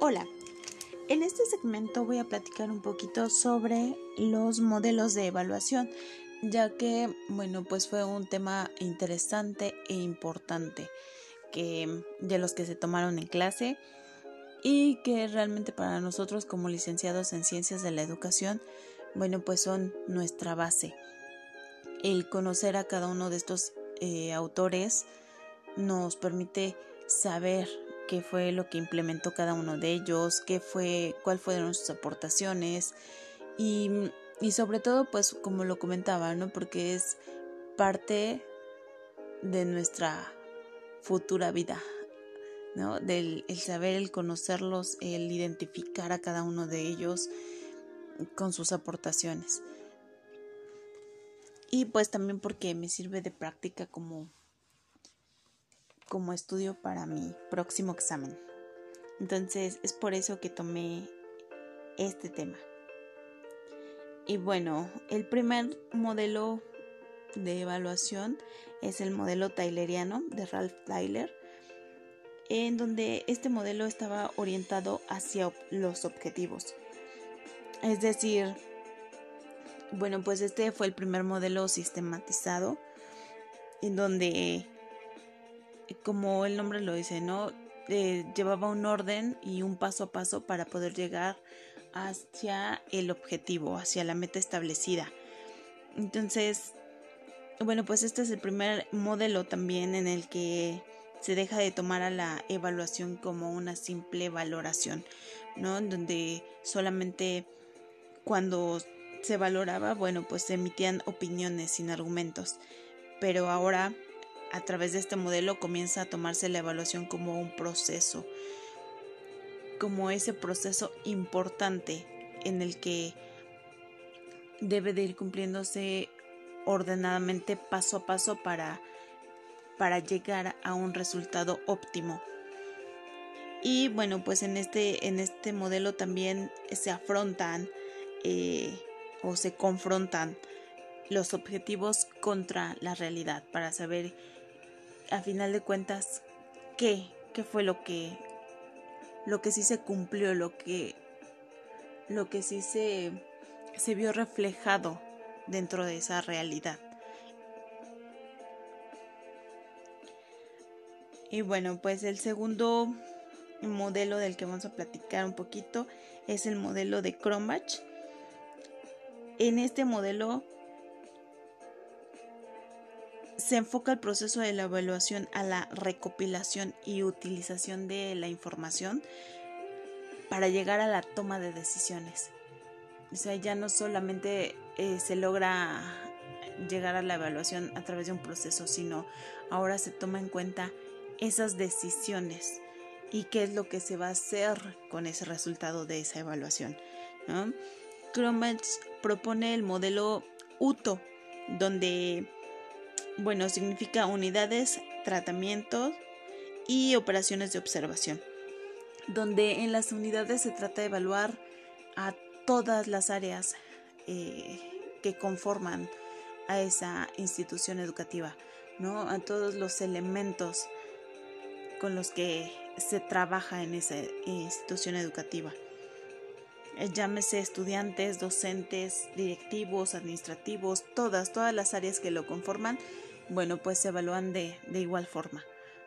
Hola, en este segmento voy a platicar un poquito sobre los modelos de evaluación, ya que, bueno, pues fue un tema interesante e importante que de los que se tomaron en clase y que realmente para nosotros como licenciados en ciencias de la educación, bueno, pues son nuestra base. El conocer a cada uno de estos eh, autores nos permite saber qué fue lo que implementó cada uno de ellos, qué fue, cuál fueron sus aportaciones y, y sobre todo pues como lo comentaba, ¿no? Porque es parte de nuestra futura vida, ¿no? Del el saber, el conocerlos, el identificar a cada uno de ellos con sus aportaciones. Y pues también porque me sirve de práctica como como estudio para mi próximo examen. Entonces es por eso que tomé este tema. Y bueno, el primer modelo de evaluación es el modelo tayleriano de Ralph Tyler, en donde este modelo estaba orientado hacia los objetivos. Es decir, bueno, pues este fue el primer modelo sistematizado en donde como el nombre lo dice, ¿no? Eh, llevaba un orden y un paso a paso para poder llegar hacia el objetivo, hacia la meta establecida. Entonces, bueno, pues este es el primer modelo también en el que se deja de tomar a la evaluación como una simple valoración, ¿no? En donde solamente cuando se valoraba, bueno, pues se emitían opiniones sin argumentos. Pero ahora a través de este modelo comienza a tomarse la evaluación como un proceso, como ese proceso importante en el que debe de ir cumpliéndose ordenadamente paso a paso para, para llegar a un resultado óptimo. Y bueno, pues en este, en este modelo también se afrontan eh, o se confrontan los objetivos contra la realidad para saber a final de cuentas, ¿qué? ¿Qué fue lo que, lo que sí se cumplió, lo que, lo que sí se, se vio reflejado dentro de esa realidad? Y bueno, pues el segundo modelo del que vamos a platicar un poquito es el modelo de Cronbach. En este modelo se enfoca el proceso de la evaluación a la recopilación y utilización de la información para llegar a la toma de decisiones. O sea, ya no solamente eh, se logra llegar a la evaluación a través de un proceso, sino ahora se toma en cuenta esas decisiones y qué es lo que se va a hacer con ese resultado de esa evaluación. ¿no? propone el modelo UTO, donde bueno, significa unidades, tratamientos y operaciones de observación, donde en las unidades se trata de evaluar a todas las áreas eh, que conforman a esa institución educativa, ¿no? A todos los elementos con los que se trabaja en esa institución educativa. Eh, llámese estudiantes, docentes, directivos, administrativos, todas, todas las áreas que lo conforman, bueno, pues se evalúan de, igual forma,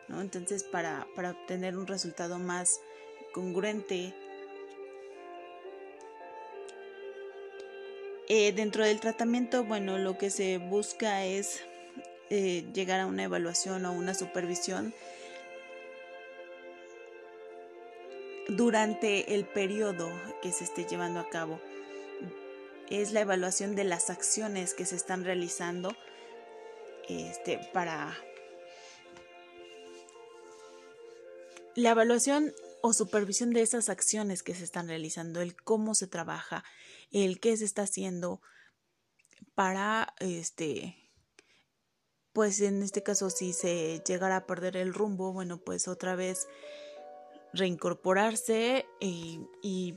¿no? Entonces, para, para obtener un resultado más congruente, eh, dentro del tratamiento, bueno, lo que se busca es eh, llegar a una evaluación o una supervisión durante el periodo que se esté llevando a cabo. Es la evaluación de las acciones que se están realizando este, para la evaluación o supervisión de esas acciones que se están realizando, el cómo se trabaja, el qué se está haciendo para este pues en este caso si se llegara a perder el rumbo, bueno, pues otra vez reincorporarse y,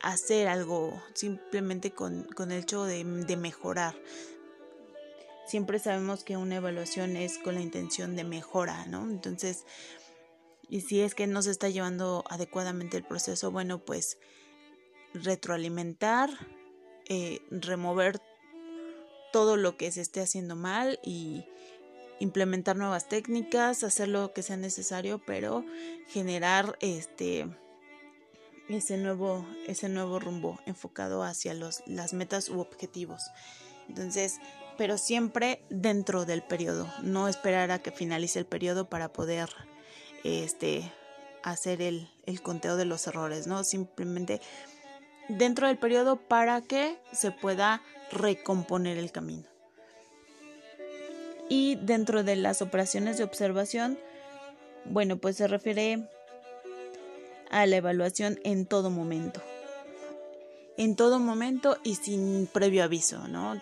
hacer algo simplemente con, el hecho de, de mejorar. Siempre sabemos que una evaluación es con la intención de mejora, ¿no? Entonces, Y si es que no se está llevando adecuadamente el proceso, bueno, pues retroalimentar, eh, remover todo lo que se esté haciendo mal y implementar nuevas técnicas, hacer lo que sea necesario, pero generar este ese nuevo ese nuevo rumbo enfocado hacia los las metas u objetivos. Entonces, pero siempre dentro del periodo, no esperar a que finalice el periodo para poder este hacer el, el conteo de los errores, ¿no? Simplemente dentro del periodo para que se pueda recomponer el camino. Y dentro de las operaciones de observación, bueno, pues se refiere a la evaluación en todo momento. En todo momento y sin previo aviso, ¿no?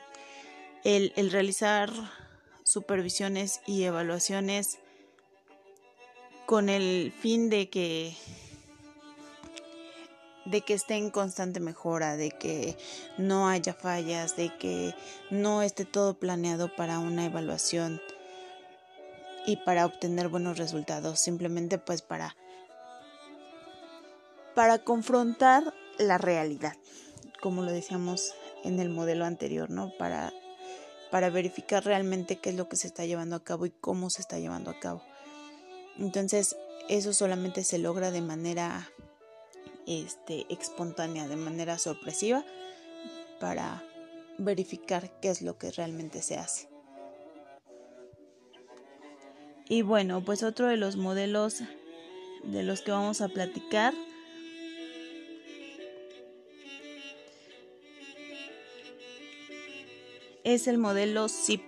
El, el realizar supervisiones y evaluaciones con el fin de que de que esté en constante mejora, de que no haya fallas, de que no esté todo planeado para una evaluación y para obtener buenos resultados, simplemente pues para para confrontar la realidad, como lo decíamos en el modelo anterior, ¿no? Para para verificar realmente qué es lo que se está llevando a cabo y cómo se está llevando a cabo. Entonces, eso solamente se logra de manera este, espontánea, de manera sorpresiva, para verificar qué es lo que realmente se hace. Y bueno, pues otro de los modelos de los que vamos a platicar es el modelo SIP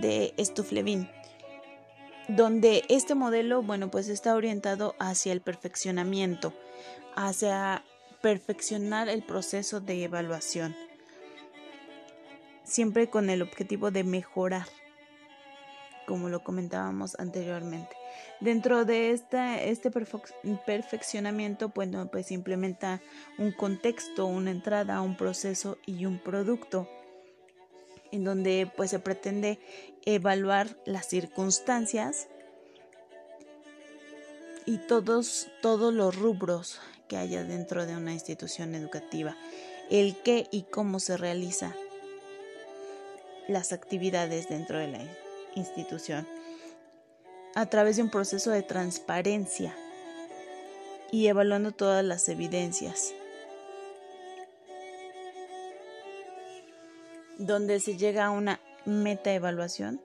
de Stuflevin donde este modelo, bueno, pues está orientado hacia el perfeccionamiento, hacia perfeccionar el proceso de evaluación, siempre con el objetivo de mejorar, como lo comentábamos anteriormente. Dentro de este perfeccionamiento, bueno, pues implementa un contexto, una entrada, un proceso y un producto en donde pues se pretende evaluar las circunstancias y todos, todos los rubros que haya dentro de una institución educativa, el qué y cómo se realiza las actividades dentro de la institución a través de un proceso de transparencia y evaluando todas las evidencias. Donde se llega a una meta evaluación,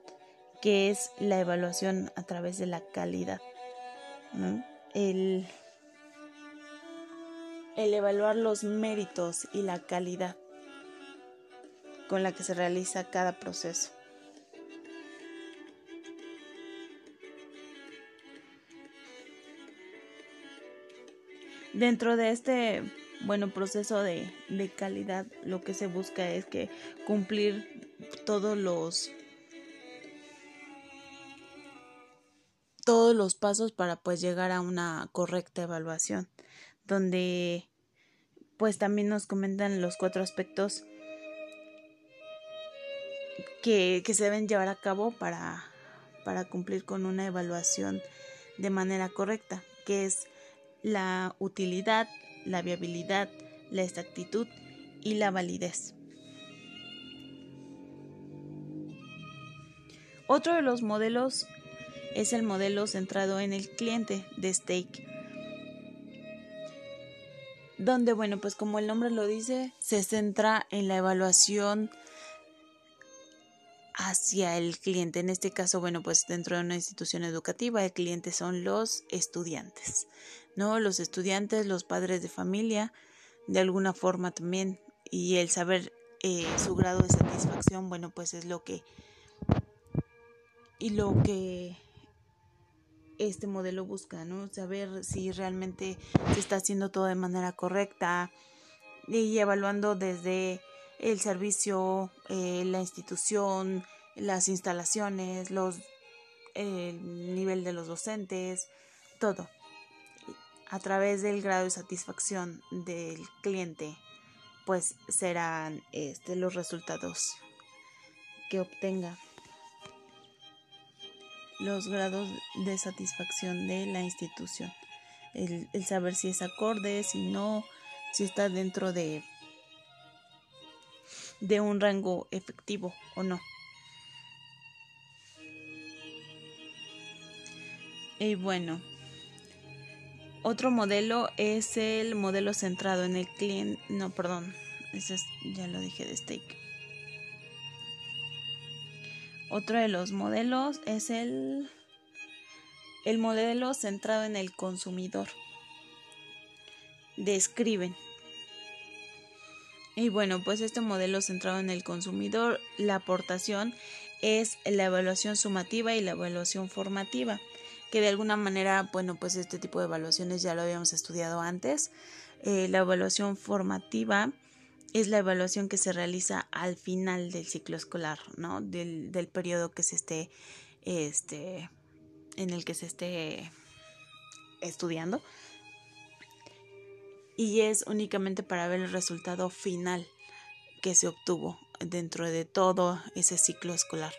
que es la evaluación a través de la calidad. El, el evaluar los méritos y la calidad con la que se realiza cada proceso. Dentro de este bueno proceso de, de calidad lo que se busca es que cumplir todos los todos los pasos para pues llegar a una correcta evaluación donde pues también nos comentan los cuatro aspectos que, que se deben llevar a cabo para, para cumplir con una evaluación de manera correcta que es la utilidad, la viabilidad, la exactitud y la validez. Otro de los modelos es el modelo centrado en el cliente de Stake, donde, bueno, pues como el nombre lo dice, se centra en la evaluación hacia el cliente. En este caso, bueno, pues dentro de una institución educativa, el cliente son los estudiantes. ¿no? Los estudiantes, los padres de familia, de alguna forma también, y el saber eh, su grado de satisfacción, bueno, pues es lo que y lo que este modelo busca, ¿no? Saber si realmente se está haciendo todo de manera correcta y evaluando desde el servicio, eh, la institución, las instalaciones, los el nivel de los docentes, todo a través del grado de satisfacción del cliente, pues serán este, los resultados que obtenga. los grados de satisfacción de la institución. El, el saber si es acorde, si no, si está dentro de, de un rango efectivo o no. Y bueno, otro modelo es el modelo centrado en el cliente. No, perdón, ese es, ya lo dije de Stake. Otro de los modelos es el, el modelo centrado en el consumidor. Describen. Y bueno, pues este modelo centrado en el consumidor, la aportación es la evaluación sumativa y la evaluación formativa, que de alguna manera, bueno, pues este tipo de evaluaciones ya lo habíamos estudiado antes. Eh, la evaluación formativa es la evaluación que se realiza al final del ciclo escolar, ¿no? Del, del periodo que se esté, este, en el que se esté estudiando. Y es únicamente para ver el resultado final que se obtuvo dentro de todo ese ciclo escolar.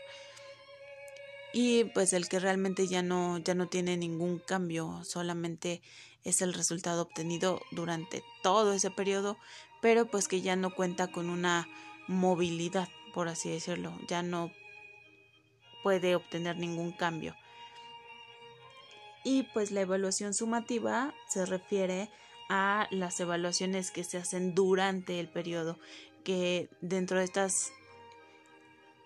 Y pues el que realmente ya no, ya no tiene ningún cambio, solamente es el resultado obtenido durante todo ese periodo, pero pues que ya no cuenta con una movilidad, por así decirlo, ya no puede obtener ningún cambio. Y pues la evaluación sumativa se refiere a las evaluaciones que se hacen durante el periodo, que dentro de estas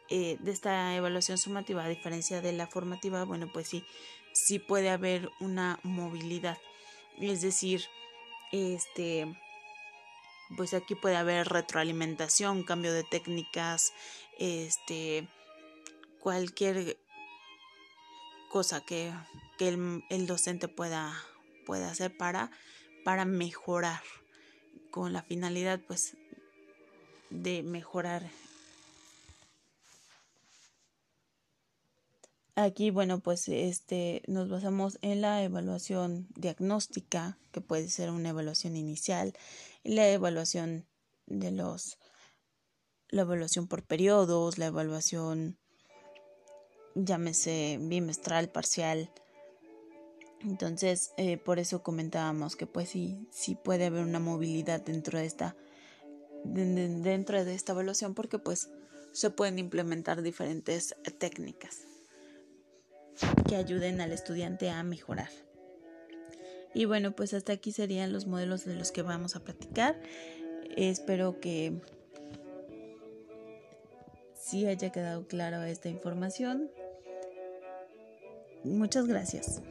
eh, de esta evaluación sumativa, a diferencia de la formativa, bueno, pues sí, sí puede haber una movilidad. Es decir, este pues aquí puede haber retroalimentación, cambio de técnicas, este, cualquier cosa que, el, docente pueda, pueda hacer para, para mejorar, con la finalidad pues de mejorar. Aquí, bueno, pues este nos basamos en la evaluación diagnóstica, que puede ser una evaluación inicial, la evaluación de los la evaluación por periodos, la evaluación llámese bimestral, parcial. Entonces, eh, por eso comentábamos que pues sí, sí puede haber una movilidad dentro de esta dentro de esta evaluación porque pues se pueden implementar diferentes técnicas que ayuden al estudiante a mejorar. Y bueno, pues hasta aquí serían los modelos de los que vamos a platicar. Espero que sí haya quedado clara esta información. Muchas gracias.